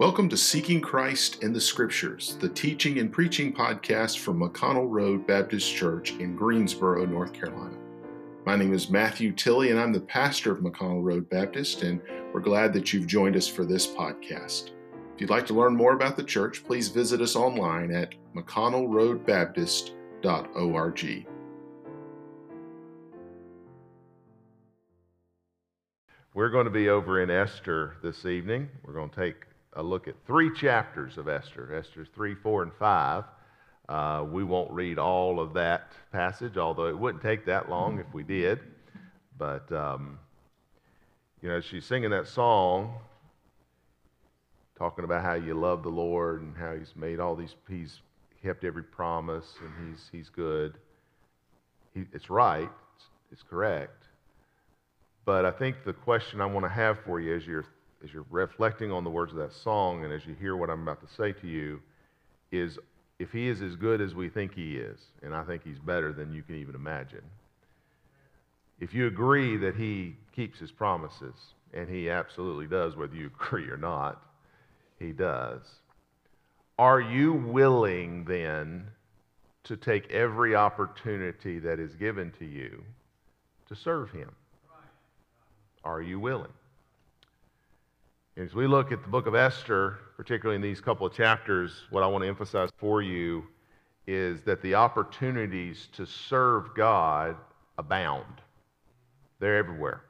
Welcome to Seeking Christ in the Scriptures, the teaching and preaching podcast from McConnell Road Baptist Church in Greensboro, North Carolina. My name is Matthew Tilley, and I'm the pastor of McConnell Road Baptist, and we're glad that you've joined us for this podcast. If you'd like to learn more about the church, please visit us online at mcconnellroadbaptist.org. We're going to be over in Esther this evening. We're going to take a look at three chapters of Esther Esther's 3, 4, and 5. Uh, we won't read all of that passage, although it wouldn't take that long if we did. But, um, you know, she's singing that song, talking about how you love the Lord and how He's made all these, He's kept every promise and He's, he's good. He, it's right, it's, it's correct. But I think the question I want to have for you as you're as you're reflecting on the words of that song and as you hear what I'm about to say to you, is if he is as good as we think he is, and I think he's better than you can even imagine, if you agree that he keeps his promises, and he absolutely does, whether you agree or not, he does, are you willing then to take every opportunity that is given to you to serve him? Are you willing? As we look at the book of Esther, particularly in these couple of chapters, what I want to emphasize for you is that the opportunities to serve God abound. They're everywhere.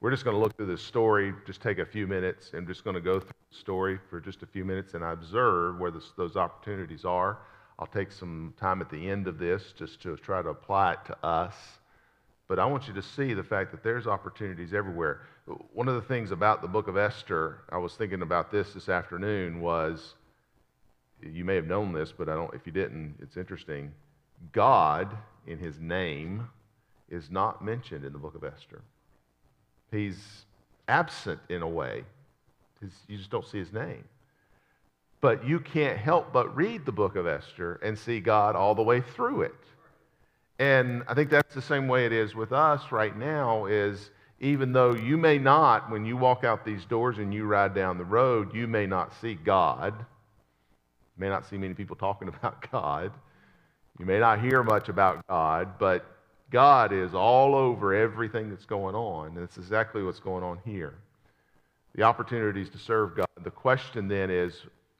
We're just going to look through this story, just take a few minutes, and just going to go through the story for just a few minutes and observe where this, those opportunities are. I'll take some time at the end of this just to try to apply it to us. But I want you to see the fact that there's opportunities everywhere. One of the things about the book of Esther, I was thinking about this this afternoon, was you may have known this, but I don't, if you didn't, it's interesting. God, in his name, is not mentioned in the book of Esther. He's absent in a way. You just don't see his name. But you can't help but read the book of Esther and see God all the way through it. And I think that's the same way it is with us right now is even though you may not, when you walk out these doors and you ride down the road, you may not see God. You may not see many people talking about God. You may not hear much about God, but God is all over everything that's going on. And it's exactly what's going on here. The opportunities to serve God. The question then is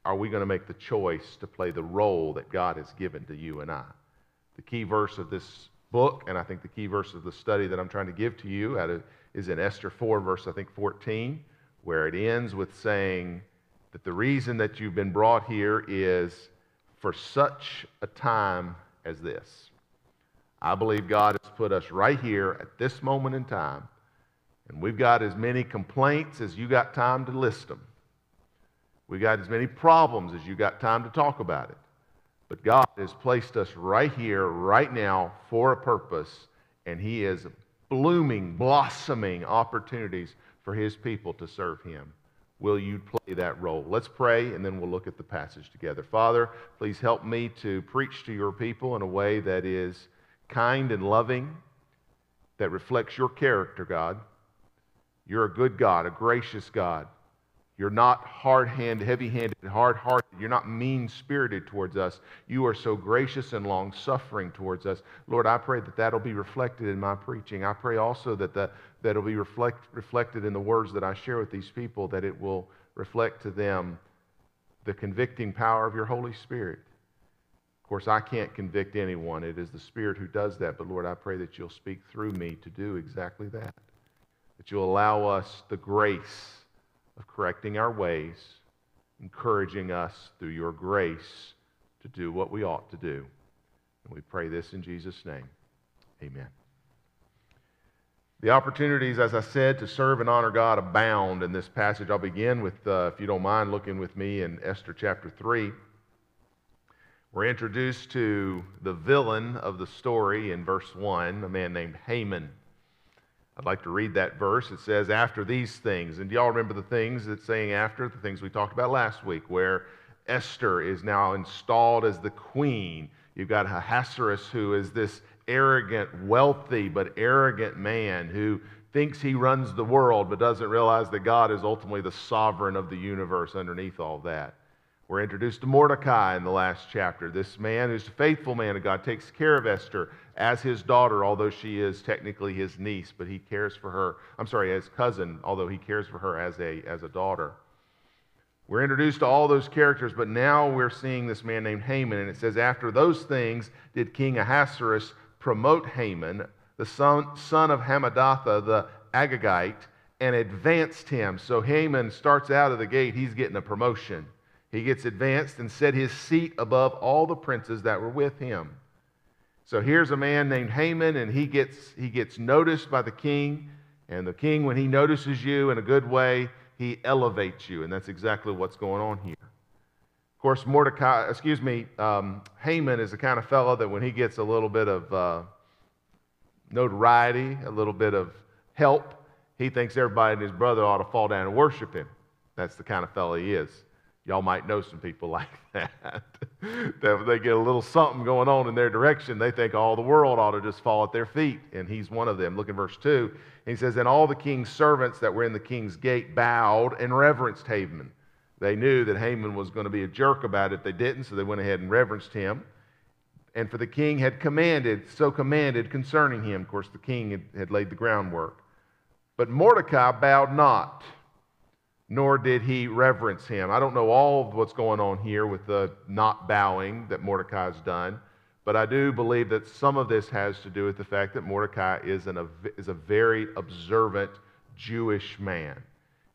are we going to make the choice to play the role that God has given to you and I? The key verse of this book, and I think the key verse of the study that I'm trying to give to you of, is in Esther 4, verse I think 14, where it ends with saying that the reason that you've been brought here is for such a time as this. I believe God has put us right here at this moment in time, and we've got as many complaints as you got time to list them. We've got as many problems as you got time to talk about it. But God has placed us right here, right now, for a purpose, and He is blooming, blossoming opportunities for His people to serve Him. Will you play that role? Let's pray, and then we'll look at the passage together. Father, please help me to preach to your people in a way that is kind and loving, that reflects your character, God. You're a good God, a gracious God. You're not hard handed, heavy handed, hard hearted. You're not mean spirited towards us. You are so gracious and long suffering towards us. Lord, I pray that that'll be reflected in my preaching. I pray also that the, that'll be reflect, reflected in the words that I share with these people, that it will reflect to them the convicting power of your Holy Spirit. Of course, I can't convict anyone. It is the Spirit who does that. But Lord, I pray that you'll speak through me to do exactly that. That you'll allow us the grace of correcting our ways, encouraging us through your grace to do what we ought to do. And we pray this in Jesus' name. Amen. The opportunities, as I said, to serve and honor God abound in this passage. I'll begin with, uh, if you don't mind, looking with me in Esther chapter 3. We're introduced to the villain of the story in verse 1, a man named Haman. I'd like to read that verse. It says, After these things. And do y'all remember the things it's saying after? The things we talked about last week, where Esther is now installed as the queen. You've got Ahasuerus, who is this arrogant, wealthy, but arrogant man who thinks he runs the world but doesn't realize that God is ultimately the sovereign of the universe underneath all that. We're introduced to Mordecai in the last chapter. This man who's a faithful man of God takes care of Esther as his daughter, although she is technically his niece, but he cares for her. I'm sorry, as cousin, although he cares for her as a, as a daughter. We're introduced to all those characters, but now we're seeing this man named Haman, and it says, After those things did King Ahasuerus promote Haman, the son, son of Hammedatha the Agagite, and advanced him. So Haman starts out of the gate, he's getting a promotion. He gets advanced and set his seat above all the princes that were with him. So here's a man named Haman, and he gets, he gets noticed by the king. And the king, when he notices you in a good way, he elevates you. And that's exactly what's going on here. Of course, Mordecai, excuse me, um, Haman is the kind of fellow that when he gets a little bit of uh, notoriety, a little bit of help, he thinks everybody and his brother ought to fall down and worship him. That's the kind of fellow he is. Y'all might know some people like that. that they get a little something going on in their direction, they think all the world ought to just fall at their feet. And he's one of them. Look at verse 2. He says, And all the king's servants that were in the king's gate bowed and reverenced Haman. They knew that Haman was going to be a jerk about it they didn't, so they went ahead and reverenced him. And for the king had commanded, so commanded concerning him. Of course, the king had, had laid the groundwork. But Mordecai bowed not nor did he reverence him. I don't know all of what's going on here with the not bowing that Mordecai has done, but I do believe that some of this has to do with the fact that Mordecai is, an, is a very observant Jewish man.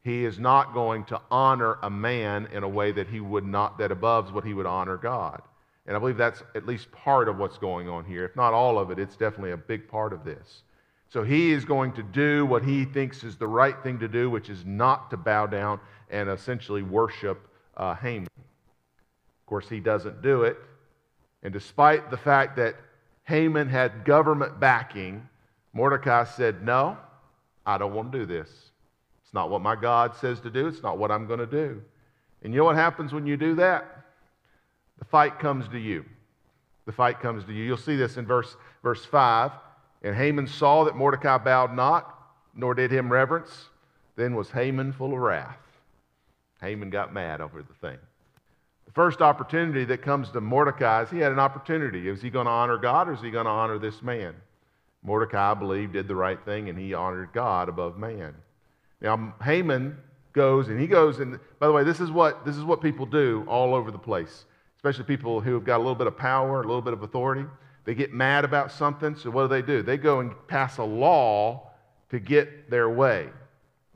He is not going to honor a man in a way that he would not, that above what he would honor God. And I believe that's at least part of what's going on here. If not all of it, it's definitely a big part of this. So he is going to do what he thinks is the right thing to do, which is not to bow down and essentially worship uh, Haman. Of course, he doesn't do it. And despite the fact that Haman had government backing, Mordecai said, No, I don't want to do this. It's not what my God says to do, it's not what I'm going to do. And you know what happens when you do that? The fight comes to you. The fight comes to you. You'll see this in verse, verse 5. And Haman saw that Mordecai bowed not, nor did him reverence. Then was Haman full of wrath. Haman got mad over the thing. The first opportunity that comes to Mordecai is he had an opportunity. Is he going to honor God or is he going to honor this man? Mordecai, I believe, did the right thing and he honored God above man. Now, Haman goes and he goes and by the way, this is what this is what people do all over the place, especially people who have got a little bit of power, a little bit of authority. They get mad about something, so what do they do? They go and pass a law to get their way.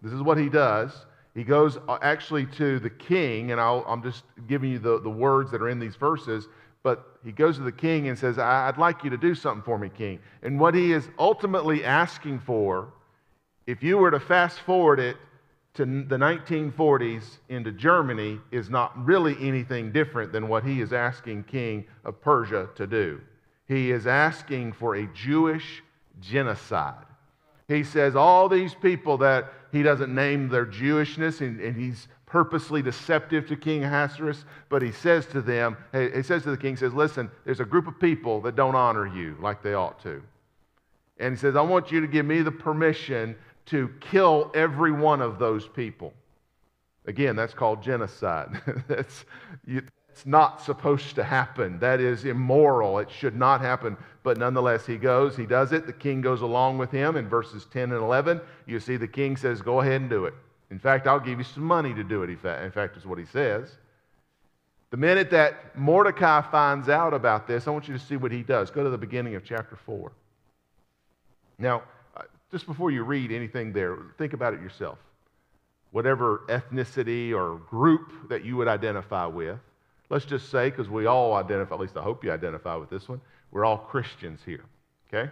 This is what he does. He goes uh, actually to the king, and i am just giving you the, the words that are in these verses, but he goes to the king and says, I'd like you to do something for me, king. And what he is ultimately asking for, if you were to fast forward it to the 1940s into Germany, is not really anything different than what he is asking King of Persia to do. He is asking for a Jewish genocide. He says all these people that he doesn't name their Jewishness, and, and he's purposely deceptive to King Ahasuerus, but he says to them, he says to the king, says, listen, there's a group of people that don't honor you like they ought to. And he says, I want you to give me the permission to kill every one of those people. Again, that's called genocide. that's, you, it's not supposed to happen. That is immoral. It should not happen. But nonetheless, he goes, he does it. The king goes along with him. In verses 10 and 11, you see the king says, Go ahead and do it. In fact, I'll give you some money to do it. In fact, is what he says. The minute that Mordecai finds out about this, I want you to see what he does. Go to the beginning of chapter 4. Now, uh, just before you read anything there, think about it yourself. Whatever ethnicity or group that you would identify with, Let's just say, because we all identify, at least I hope you identify with this one, we're all Christians here. Okay?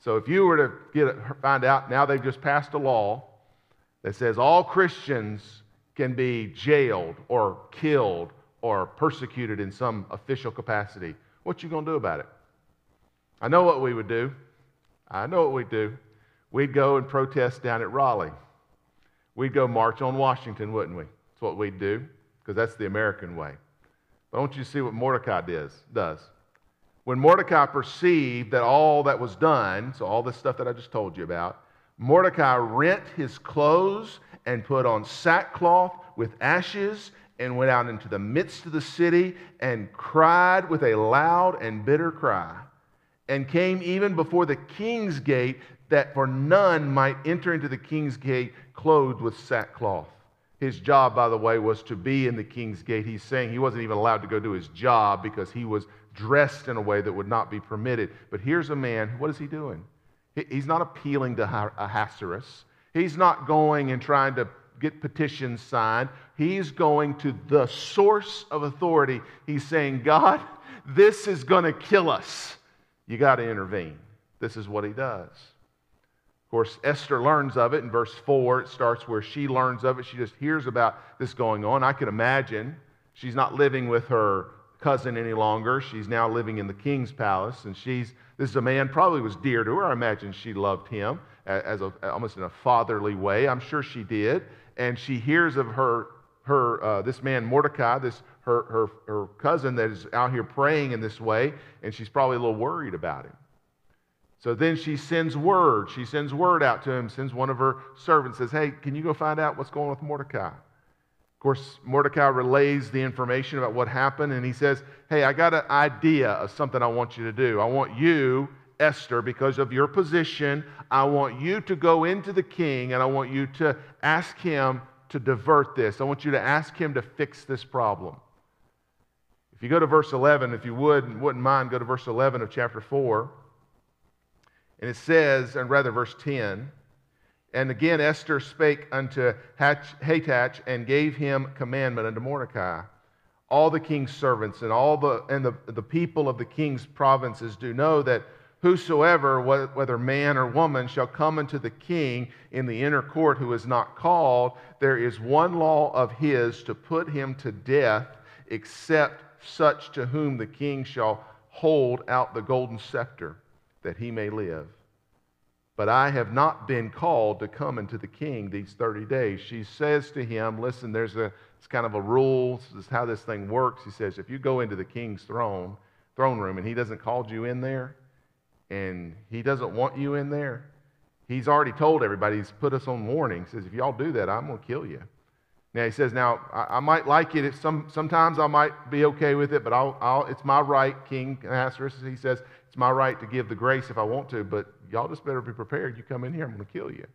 So if you were to get find out now they've just passed a law that says all Christians can be jailed or killed or persecuted in some official capacity, what you going to do about it? I know what we would do. I know what we'd do. We'd go and protest down at Raleigh. We'd go march on Washington, wouldn't we? That's what we'd do, because that's the American way. But I want you to see what Mordecai does. does. When Mordecai perceived that all that was done, so all this stuff that I just told you about, Mordecai rent his clothes and put on sackcloth with ashes and went out into the midst of the city and cried with a loud and bitter cry and came even before the king's gate that for none might enter into the king's gate clothed with sackcloth. His job, by the way, was to be in the king's gate. He's saying he wasn't even allowed to go do his job because he was dressed in a way that would not be permitted. But here's a man, what is he doing? He's not appealing to Ahasuerus. He's not going and trying to get petitions signed. He's going to the source of authority. He's saying, God, this is going to kill us. You got to intervene. This is what he does. Of course, Esther learns of it in verse 4. It starts where she learns of it. She just hears about this going on. I can imagine she's not living with her cousin any longer. She's now living in the king's palace, and she's this is a man probably was dear to her. I imagine she loved him as a, almost in a fatherly way. I'm sure she did. And she hears of her her uh, this man Mordecai, this her, her her cousin that is out here praying in this way, and she's probably a little worried about him. So then she sends word. She sends word out to him, sends one of her servants, says, Hey, can you go find out what's going on with Mordecai? Of course, Mordecai relays the information about what happened, and he says, Hey, I got an idea of something I want you to do. I want you, Esther, because of your position, I want you to go into the king and I want you to ask him to divert this. I want you to ask him to fix this problem. If you go to verse 11, if you would, wouldn't mind, go to verse 11 of chapter 4. And it says, and rather verse 10, and again, Esther spake unto Hathach and gave him commandment unto Mordecai. All the king's servants and all the, and the, the people of the king's provinces do know that whosoever, whether man or woman, shall come unto the king in the inner court who is not called, there is one law of his to put him to death, except such to whom the king shall hold out the golden scepter, that he may live. But I have not been called to come into the king these 30 days. She says to him, Listen, there's a, it's kind of a rule. This is how this thing works. He says, If you go into the king's throne, throne room and he doesn't call you in there and he doesn't want you in there, he's already told everybody, he's put us on warning. He says, If y'all do that, I'm going to kill you. Now he says, Now I, I might like it. If some, sometimes I might be okay with it, but I'll, I'll, it's my right, King Ahasuerus. He says, It's my right to give the grace if I want to, but y'all just better be prepared. You come in here, I'm going to kill you.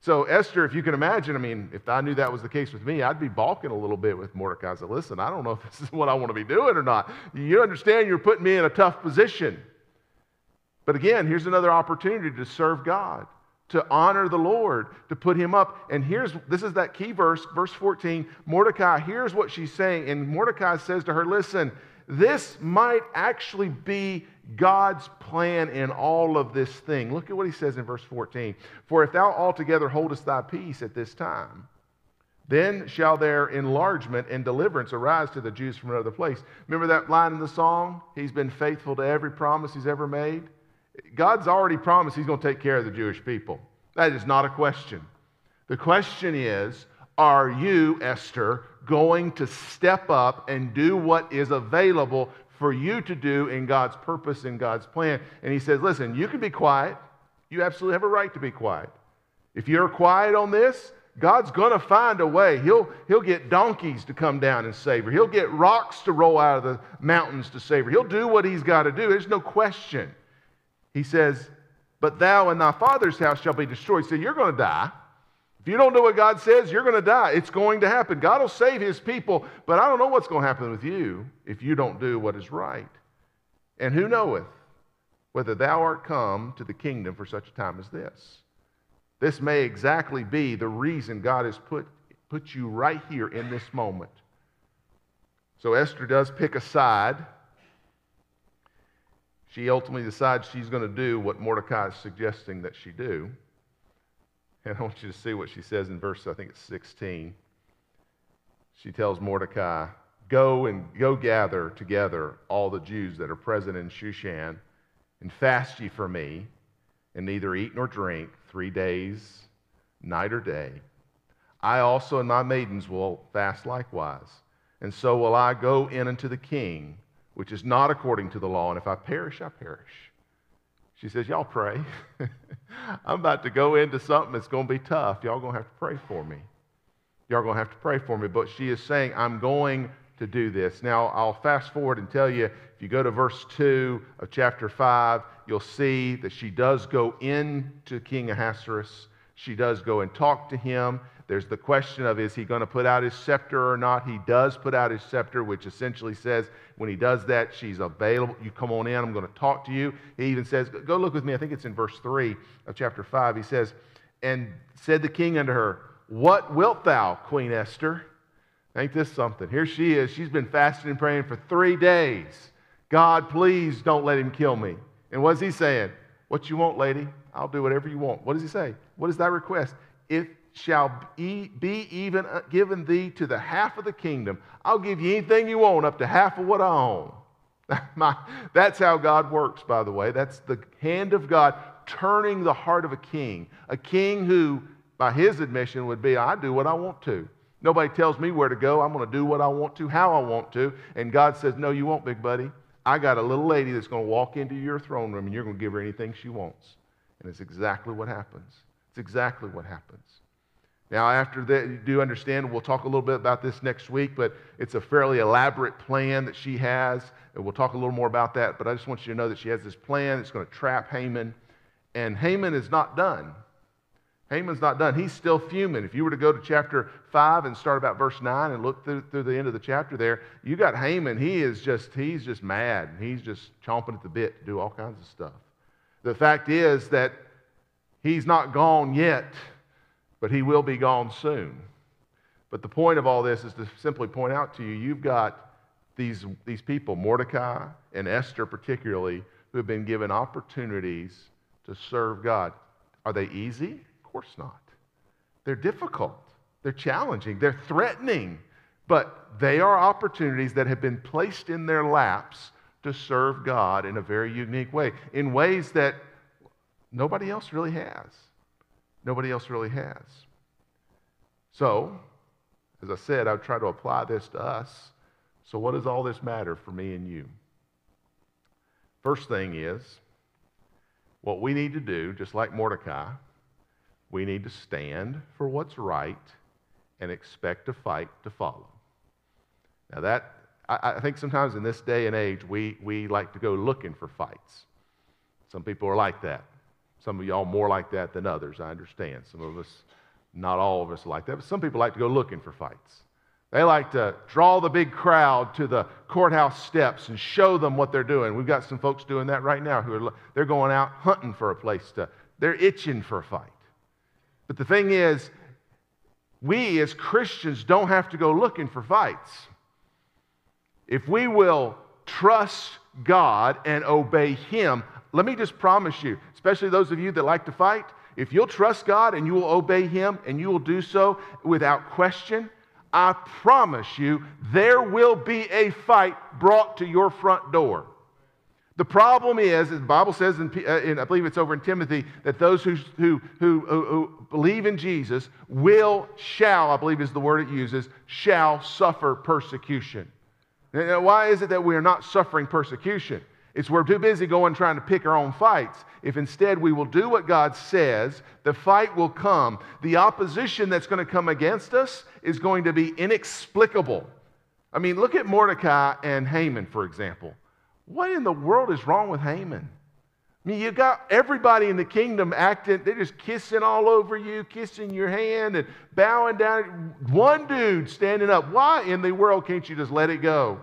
So, Esther, if you can imagine, I mean, if I knew that was the case with me, I'd be balking a little bit with Mordecai. I said, listen, I don't know if this is what I want to be doing or not. You understand you're putting me in a tough position. But again, here's another opportunity to serve God, to honor the Lord, to put him up. And here's this is that key verse, verse 14. Mordecai, here's what she's saying. And Mordecai says to her, listen, this might actually be God's plan in all of this thing. Look at what he says in verse 14. For if thou altogether holdest thy peace at this time, then shall their enlargement and deliverance arise to the Jews from another place. Remember that line in the song? He's been faithful to every promise he's ever made. God's already promised he's going to take care of the Jewish people. That is not a question. The question is are you, Esther, going to step up and do what is available for you to do in God's purpose and God's plan. And he says, listen, you can be quiet. You absolutely have a right to be quiet. If you're quiet on this, God's going to find a way. He'll, he'll get donkeys to come down and save her. He'll get rocks to roll out of the mountains to save her. He'll do what he's got to do. There's no question. He says, But thou and thy father's house shall be destroyed. So you're going to die. If you don't do what God says, you're going to die. It's going to happen. God will save his people, but I don't know what's going to happen with you if you don't do what is right. And who knoweth whether thou art come to the kingdom for such a time as this? This may exactly be the reason God has put, put you right here in this moment. So Esther does pick a side. She ultimately decides she's going to do what Mordecai is suggesting that she do. And I want you to see what she says in verse, I think it's 16. She tells Mordecai, Go and go gather together all the Jews that are present in Shushan, and fast ye for me, and neither eat nor drink three days, night or day. I also and my maidens will fast likewise. And so will I go in unto the king, which is not according to the law, and if I perish, I perish. She says, Y'all pray. I'm about to go into something that's going to be tough. Y'all going to have to pray for me. Y'all going to have to pray for me. But she is saying, I'm going to do this. Now, I'll fast forward and tell you if you go to verse 2 of chapter 5, you'll see that she does go into King Ahasuerus. She does go and talk to him. There's the question of is he going to put out his scepter or not? He does put out his scepter, which essentially says when he does that, she's available. You come on in, I'm going to talk to you. He even says, Go look with me. I think it's in verse 3 of chapter 5. He says, And said the king unto her, What wilt thou, Queen Esther? Ain't this something? Here she is. She's been fasting and praying for three days. God, please don't let him kill me. And what's he saying? What you want, lady? I'll do whatever you want. What does he say? What is that request? If shall be, be even uh, given thee to the half of the kingdom, I'll give you anything you want up to half of what I own. My, that's how God works, by the way. That's the hand of God turning the heart of a king. A king who, by his admission, would be, I do what I want to. Nobody tells me where to go. I'm going to do what I want to, how I want to. And God says, No, you won't, big buddy. I got a little lady that's going to walk into your throne room and you're going to give her anything she wants. And it's exactly what happens. It's exactly what happens. Now, after that, you do understand, we'll talk a little bit about this next week, but it's a fairly elaborate plan that she has. And we'll talk a little more about that. But I just want you to know that she has this plan that's going to trap Haman. And Haman is not done. Haman's not done. He's still fuming. If you were to go to chapter 5 and start about verse 9 and look through, through the end of the chapter there, you got Haman. He is just, he's just mad. He's just chomping at the bit to do all kinds of stuff. The fact is that he's not gone yet, but he will be gone soon. But the point of all this is to simply point out to you you've got these, these people, Mordecai and Esther particularly, who have been given opportunities to serve God. Are they easy? Of course not. They're difficult, they're challenging, they're threatening, but they are opportunities that have been placed in their laps to serve God in a very unique way, in ways that nobody else really has. Nobody else really has. So, as I said, I would try to apply this to us. So, what does all this matter for me and you? First thing is, what we need to do, just like Mordecai, we need to stand for what's right and expect a fight to follow. Now, that, I, I, think sometimes in this day and age, we, we like to go looking for fights. Some people are like that. Some of y'all more like that than others, I understand. Some of us, not all of us like that, but some people like to go looking for fights. They like to draw the big crowd to the courthouse steps and show them what they're doing. We've got some folks doing that right now who are they're going out hunting for a place to, they're itching for a fight. But the thing is, we as Christians don't have to go looking for fights. If we will trust God and obey Him, let me just promise you, especially those of you that like to fight, if you'll trust God and you will obey Him and you will do so without question, I promise you there will be a fight brought to your front door. The problem is, as the Bible says, in, uh, in, I believe it's over in Timothy, that those who, who, who, who believe in Jesus will, shall, I believe is the word it uses, shall suffer persecution. Now, why is it that we are not suffering persecution? It's we're too busy going trying to pick our own fights. If instead we will do what God says, the fight will come. The opposition that's going to come against us is going to be inexplicable. I mean, look at Mordecai and Haman, for example. What in the world is wrong with Haman? I mean, you got everybody in the kingdom acting, they're just kissing all over you, kissing your hand and bowing down. One dude standing up. Why in the world can't you just let it go?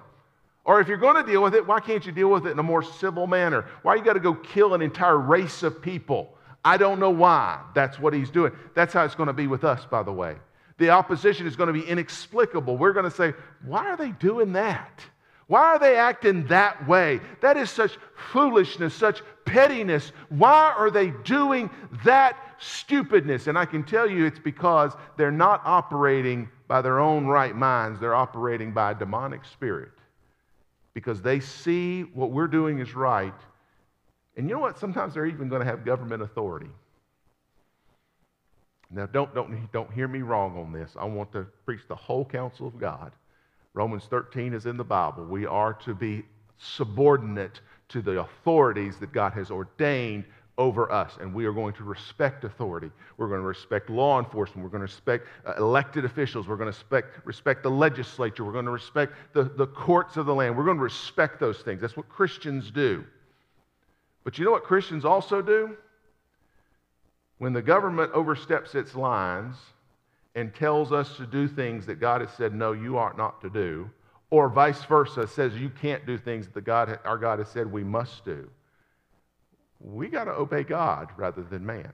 Or if you're going to deal with it, why can't you deal with it in a more civil manner? Why you got to go kill an entire race of people? I don't know why. That's what he's doing. That's how it's going to be with us, by the way. The opposition is going to be inexplicable. We're going to say, why are they doing that? Why are they acting that way? That is such foolishness, such pettiness. Why are they doing that stupidness? And I can tell you it's because they're not operating by their own right minds, they're operating by a demonic spirit. Because they see what we're doing is right. And you know what? Sometimes they're even going to have government authority. Now, don't, don't, don't hear me wrong on this. I want to preach the whole counsel of God. Romans 13 is in the Bible. We are to be subordinate to the authorities that God has ordained over us, and we are going to respect authority. We're going to respect law enforcement. We're going to respect uh, elected officials. We're going to respect, respect the legislature. We're going to respect the, the courts of the land. We're going to respect those things. That's what Christians do. But you know what Christians also do? When the government oversteps its lines and tells us to do things that God has said, no, you ought not to do, or vice versa, says you can't do things that God, our God has said we must do we got to obey God rather than man.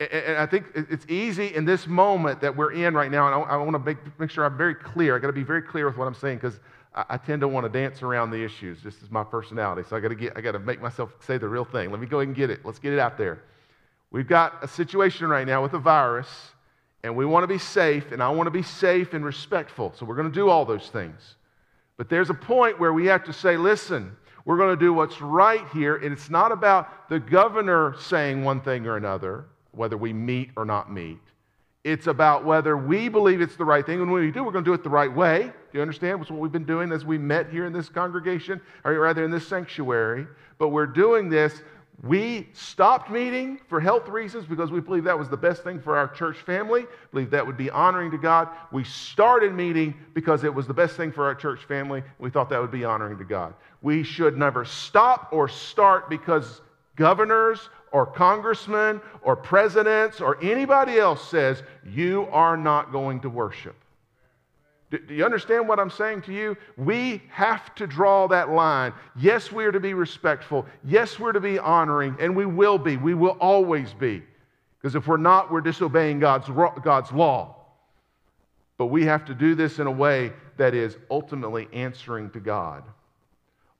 And I think it's easy in this moment that we're in right now, and I want to make, make sure I'm very clear. I got to be very clear with what I'm saying because I tend to want to dance around the issues. This is my personality, so I got to get, I got to make myself say the real thing. Let me go ahead and get it. Let's get it out there. We've got a situation right now with a virus, and we want to be safe, and I want to be safe and respectful. So we're going to do all those things. But there's a point where we have to say, listen, we're going to do what's right here. And it's not about the governor saying one thing or another, whether we meet or not meet. It's about whether we believe it's the right thing. And when we do, we're going to do it the right way. Do you understand? That's what we've been doing as we met here in this congregation, or rather in this sanctuary. But we're doing this we stopped meeting for health reasons because we believe that was the best thing for our church family, believe that would be honoring to God. We started meeting because it was the best thing for our church family. We thought that would be honoring to God. We should never stop or start because governors or congressmen or presidents or anybody else says you are not going to worship. Do you understand what I'm saying to you? We have to draw that line. Yes, we are to be respectful. Yes, we're to be honoring, and we will be. We will always be. Because if we're not, we're disobeying God's, God's law. But we have to do this in a way that is ultimately answering to God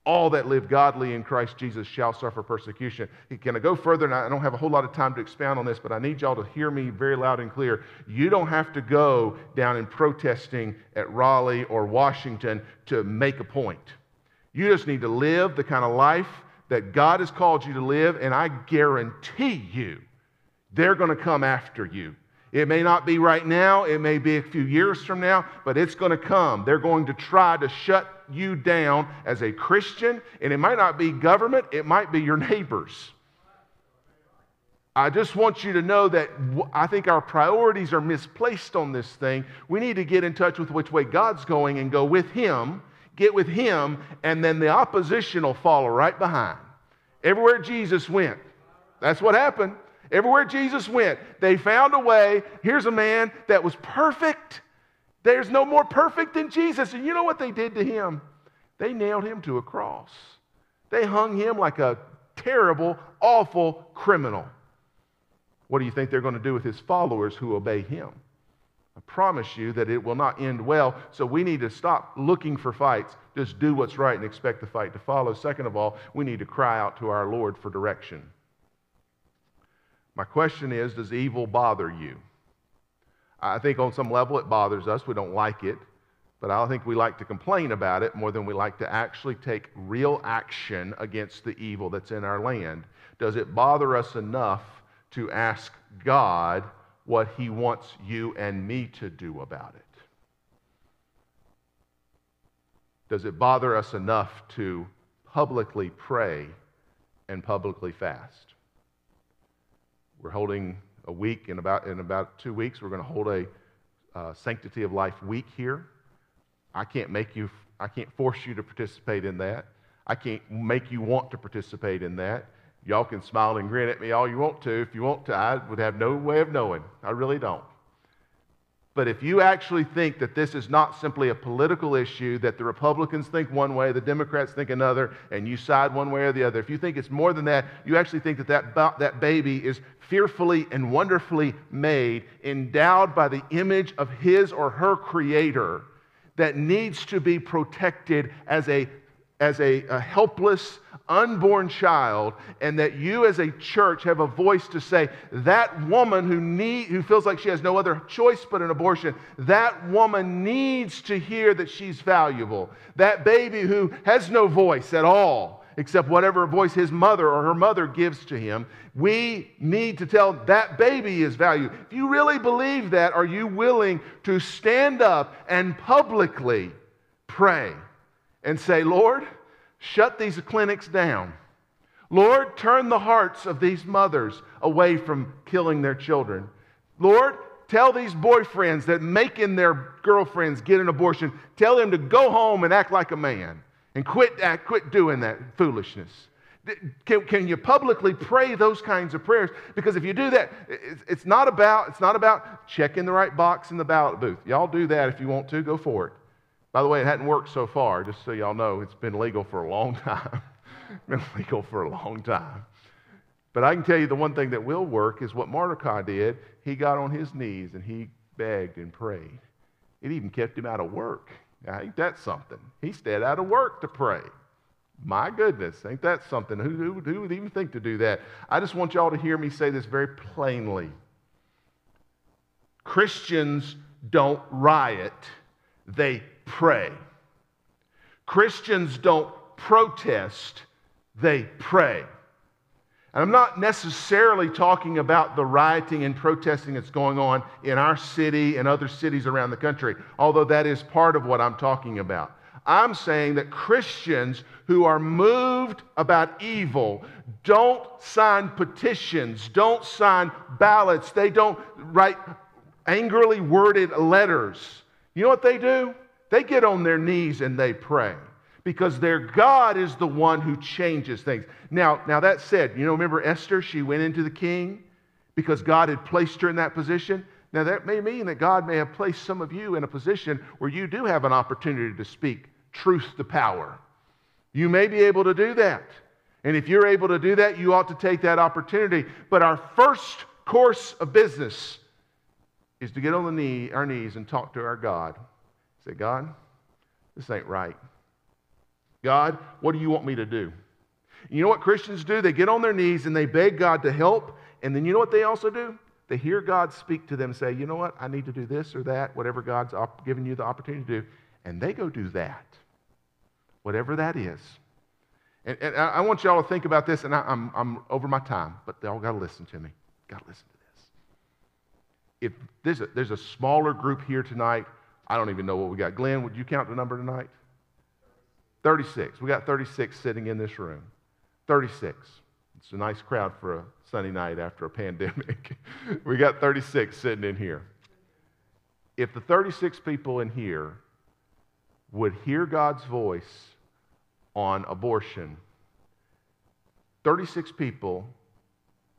all that live godly in Christ Jesus shall suffer persecution. Can I go further? And I don't have a whole lot of time to expound on this, but I need y'all to hear me very loud and clear. You don't have to go down and protesting at Raleigh or Washington to make a point. You just need to live the kind of life that God has called you to live, and I guarantee you they're going to come after you. It may not be right now, it may be a few years from now, but it's going to come. They're going to try to shut you down as a Christian, and it might not be government, it might be your neighbors. I just want you to know that I think our priorities are misplaced on this thing. We need to get in touch with which way God's going and go with Him, get with Him, and then the opposition will follow right behind. Everywhere Jesus went, that's what happened. Everywhere Jesus went, they found a way. Here's a man that was perfect. There's no more perfect than Jesus. And you know what they did to him? They nailed him to a cross. They hung him like a terrible, awful criminal. What do you think they're going to do with his followers who obey him? I promise you that it will not end well. So we need to stop looking for fights. Just do what's right and expect the fight to follow. Second of all, we need to cry out to our Lord for direction. My question is Does evil bother you? I think on some level it bothers us. We don't like it. But I think we like to complain about it more than we like to actually take real action against the evil that's in our land. Does it bother us enough to ask God what He wants you and me to do about it? Does it bother us enough to publicly pray and publicly fast? We're holding a week in about in about two weeks. We're going to hold a uh, sanctity of life week here. I can't make you. I can't force you to participate in that. I can't make you want to participate in that. Y'all can smile and grin at me all you want to. If you want to, I would have no way of knowing. I really don't. But if you actually think that this is not simply a political issue, that the Republicans think one way, the Democrats think another, and you side one way or the other, if you think it's more than that, you actually think that that, that baby is fearfully and wonderfully made, endowed by the image of his or her creator, that needs to be protected as a as a, a, helpless, unborn child, and that you as a church have a voice to say, that woman who, need, who feels like she has no other choice but an abortion, that woman needs to hear that she's valuable. That baby who has no voice at all, except whatever voice his mother or her mother gives to him, we need to tell that baby is valued. If you really believe that, are you willing to stand up and publicly pray? And say, Lord, shut these clinics down. Lord, turn the hearts of these mothers away from killing their children. Lord, tell these boyfriends that making their girlfriends get an abortion, tell them to go home and act like a man and quit, act, quit doing that foolishness. Can, can you publicly pray those kinds of prayers? Because if you do that, it's, it's, not about, it's not about checking the right box in the ballot booth. Y'all do that if you want to, go for it. By the way, it hadn't worked so far, just so y'all know, it's been legal for a long time. been legal for a long time. But I can tell you the one thing that will work is what Mordecai did. He got on his knees and he begged and prayed. It even kept him out of work. ain't that something? He stayed out of work to pray. My goodness, ain't that something? Who, who, who would even think to do that? I just want y'all to hear me say this very plainly. Christians don't riot, they pray. Christians don't protest, they pray. And I'm not necessarily talking about the rioting and protesting that's going on in our city and other cities around the country, although that is part of what I'm talking about. I'm saying that Christians who are moved about evil don't sign petitions, don't sign ballots, they don't write angrily worded letters. You know what they do? They get on their knees and they pray because their God is the one who changes things. Now, now that said, you know, remember Esther? She went into the king because God had placed her in that position. Now, that may mean that God may have placed some of you in a position where you do have an opportunity to speak truth to power. You may be able to do that. And if you're able to do that, you ought to take that opportunity. But our first course of business is to get on the knee, our knees and talk to our God. Say, God, this ain't right. God, what do you want me to do? You know what Christians do? They get on their knees and they beg God to help. And then you know what they also do? They hear God speak to them say, you know what? I need to do this or that, whatever God's op- given you the opportunity to do. And they go do that whatever that is. And, and I want y'all to think about this, and I, I'm, I'm over my time, but they all got to listen to me. Got to listen to this. If there's a, there's a smaller group here tonight, I don't even know what we got. Glenn, would you count the number tonight? 36. We got 36 sitting in this room. 36. It's a nice crowd for a Sunday night after a pandemic. we got 36 sitting in here. If the 36 people in here would hear God's voice on abortion, 36 people,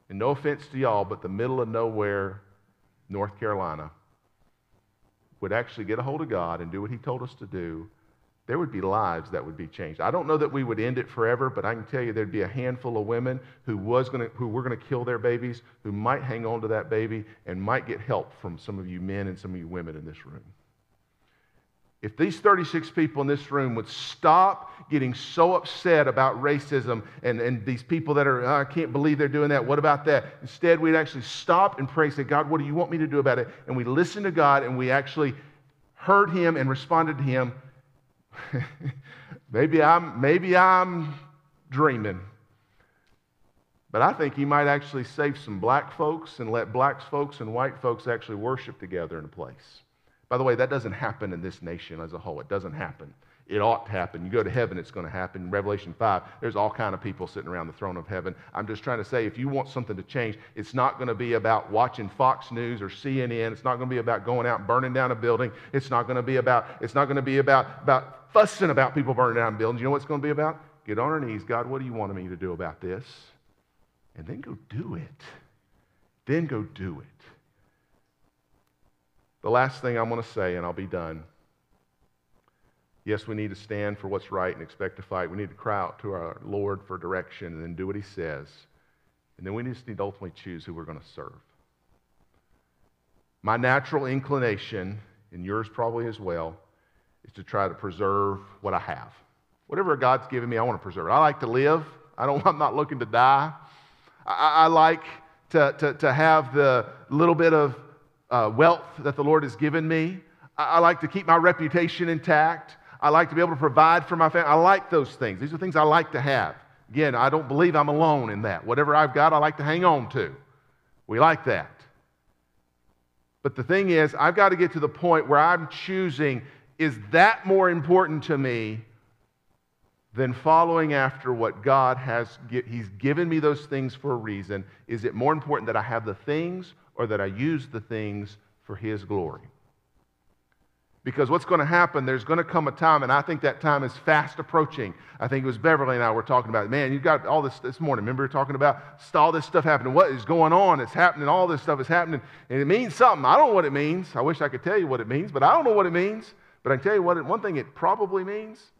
and no offense to y'all, but the middle of nowhere, North Carolina, would actually get a hold of God and do what He told us to do, there would be lives that would be changed. I don't know that we would end it forever, but I can tell you there'd be a handful of women who was to, who were going to kill their babies, who might hang on to that baby and might get help from some of you men and some of you women in this room. If these 36 people in this room would stop getting so upset about racism and, and these people that are, oh, I can't believe they're doing that, what about that? Instead, we'd actually stop and pray, say, God, what do you want me to do about it? And we listen to God and we actually heard Him and responded to Him. maybe, I'm, maybe I'm dreaming. But I think He might actually save some black folks and let black folks and white folks actually worship together in a place. By the way, that doesn't happen in this nation as a whole. It doesn't happen. It ought to happen. You go to heaven, it's going to happen. In Revelation 5, there's all kind of people sitting around the throne of heaven. I'm just trying to say, if you want something to change, it's not going to be about watching Fox News or CNN. It's not going to be about going out and burning down a building. It's not going to be about, it's not going to be about, about fussing about people burning down buildings. You know what it's going to be about? Get on our knees. God, what do you want me to do about this? And then go do it. Then go do it. The last thing I want to say, and I'll be done. Yes, we need to stand for what's right and expect to fight. We need to cry out to our Lord for direction and then do what He says. And then we just need to ultimately choose who we're going to serve. My natural inclination, and yours probably as well, is to try to preserve what I have. Whatever God's given me, I want to preserve it. I like to live. I don't, I'm not looking to die. I, I like to, to, to have the little bit of uh, wealth that the Lord has given me. I, I like to keep my reputation intact. I like to be able to provide for my family. I like those things. These are things I like to have. Again, I don't believe I'm alone in that. Whatever I've got, I like to hang on to. We like that. But the thing is, I've got to get to the point where I'm choosing is that more important to me than following after what God has, He's given me those things for a reason? Is it more important that I have the things or that I use the things for His glory? Because what's going to happen, there's going to come a time, and I think that time is fast approaching. I think it was Beverly and I were talking about, man, you got all this this morning. Remember talking about all this stuff happening. What is going on? It's happening. All this stuff is happening. And it means something. I don't know what it means. I wish I could tell you what it means, but I don't know what it means. But I can tell you what it, one thing it probably means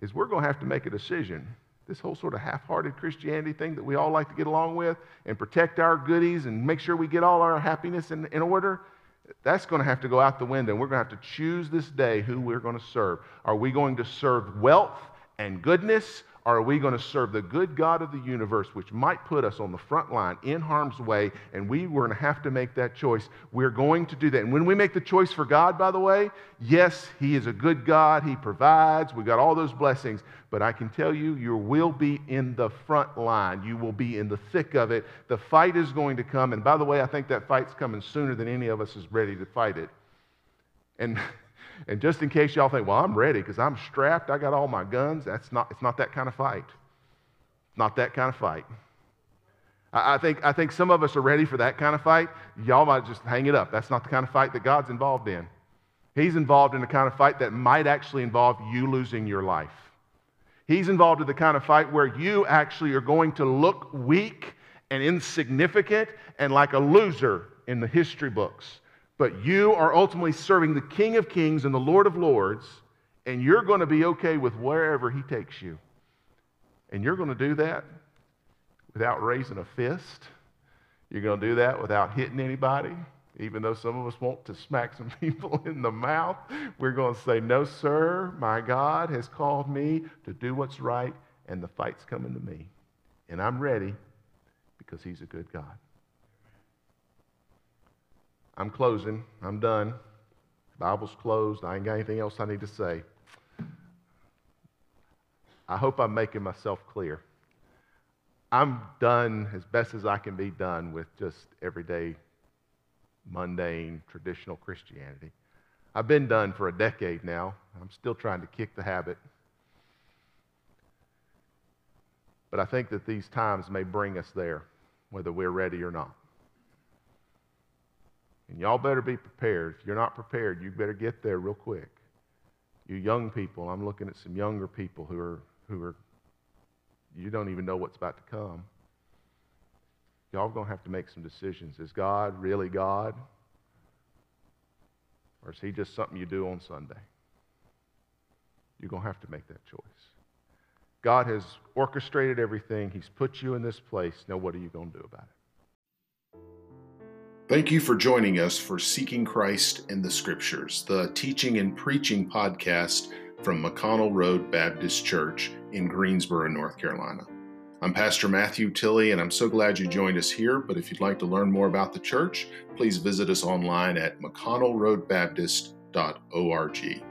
is we're going to have to make a decision. This whole sort of half hearted Christianity thing that we all like to get along with and protect our goodies and make sure we get all our happiness in, in order that's going to have to go out the window. And we're going to have to choose this day who we're going to serve. Are we going to serve wealth and goodness? Or are we going to serve the good God of the universe, which might put us on the front line in harm's way? And we were going to have to make that choice. We're going to do that. And when we make the choice for God, by the way, yes, He is a good God. He provides. We got all those blessings. But I can tell you, you will be in the front line. You will be in the thick of it. The fight is going to come. And by the way, I think that fight's coming sooner than any of us is ready to fight it. And And just in case y'all think, well, I'm ready because I'm strapped, I got all my guns, that's not, it's not that kind of fight. It's not that kind of fight. I, I think, I think some of us are ready for that kind of fight. Y'all might just hang it up. That's not the kind of fight that God's involved in. He's involved in the kind of fight that might actually involve you losing your life. He's involved in the kind of fight where you actually are going to look weak and insignificant and like a loser in the history books but you are ultimately serving the King of Kings and the Lord of Lords, and you're going to be okay with wherever He takes you. And you're going to do that without raising a fist. You're going to do that without hitting anybody. Even though some of us want to smack some people in the mouth, we're going to say, No, sir, my God has called me to do what's right, and the fight's coming to me. And I'm ready because He's a good God. I'm closing. I'm done. Bible's closed. I ain't got anything else I need to say. I hope I'm making myself clear. I'm done as best as I can be done with just everyday, mundane, traditional Christianity. I've been done for a decade now. I'm still trying to kick the habit. But I think that these times may bring us there, whether we're ready or not. And y'all better be prepared. If you're not prepared, you better get there real quick. You young people, I'm looking at some younger people who are, who are you don't even know what's about to come. Y'all are going to have to make some decisions. Is God really God? Or is he just something you do on Sunday? You're going to have to make that choice. God has orchestrated everything. He's put you in this place. Now, what are you going to do about it? Thank you for joining us for Seeking Christ in the Scriptures, the teaching and preaching podcast from McConnell Road Baptist Church in Greensboro, North Carolina. I'm Pastor Matthew Tilley, and I'm so glad you joined us here. But if you'd like to learn more about the church, please visit us online at mcconnellroadbaptist.org.